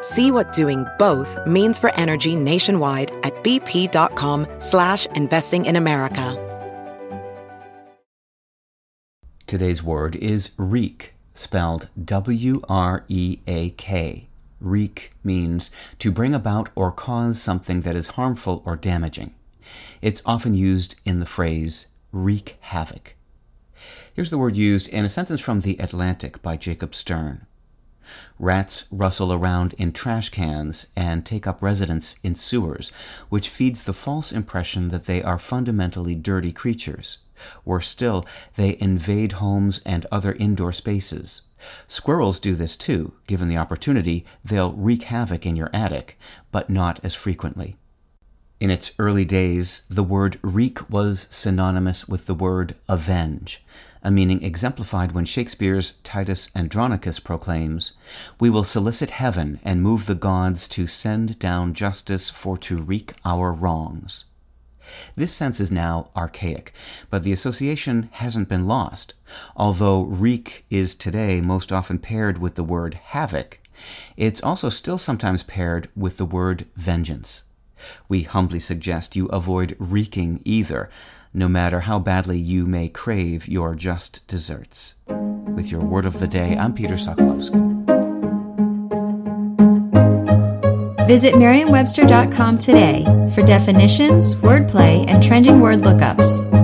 See what doing both means for energy nationwide at bp.com slash investing in America. Today's word is wreak, spelled W-R-E-A-K. Wreak means to bring about or cause something that is harmful or damaging. It's often used in the phrase wreak havoc. Here's the word used in a sentence from The Atlantic by Jacob Stern. Rats rustle around in trash cans and take up residence in sewers, which feeds the false impression that they are fundamentally dirty creatures. Worse still, they invade homes and other indoor spaces. Squirrels do this too. Given the opportunity, they'll wreak havoc in your attic, but not as frequently. In its early days, the word wreak was synonymous with the word avenge, a meaning exemplified when Shakespeare's Titus Andronicus proclaims, We will solicit heaven and move the gods to send down justice for to wreak our wrongs. This sense is now archaic, but the association hasn't been lost. Although wreak is today most often paired with the word havoc, it's also still sometimes paired with the word vengeance. We humbly suggest you avoid wreaking either, no matter how badly you may crave your just desserts. With your word of the day, I'm Peter Sokolowski. Visit Merriam-Webster.com today for definitions, wordplay, and trending word lookups.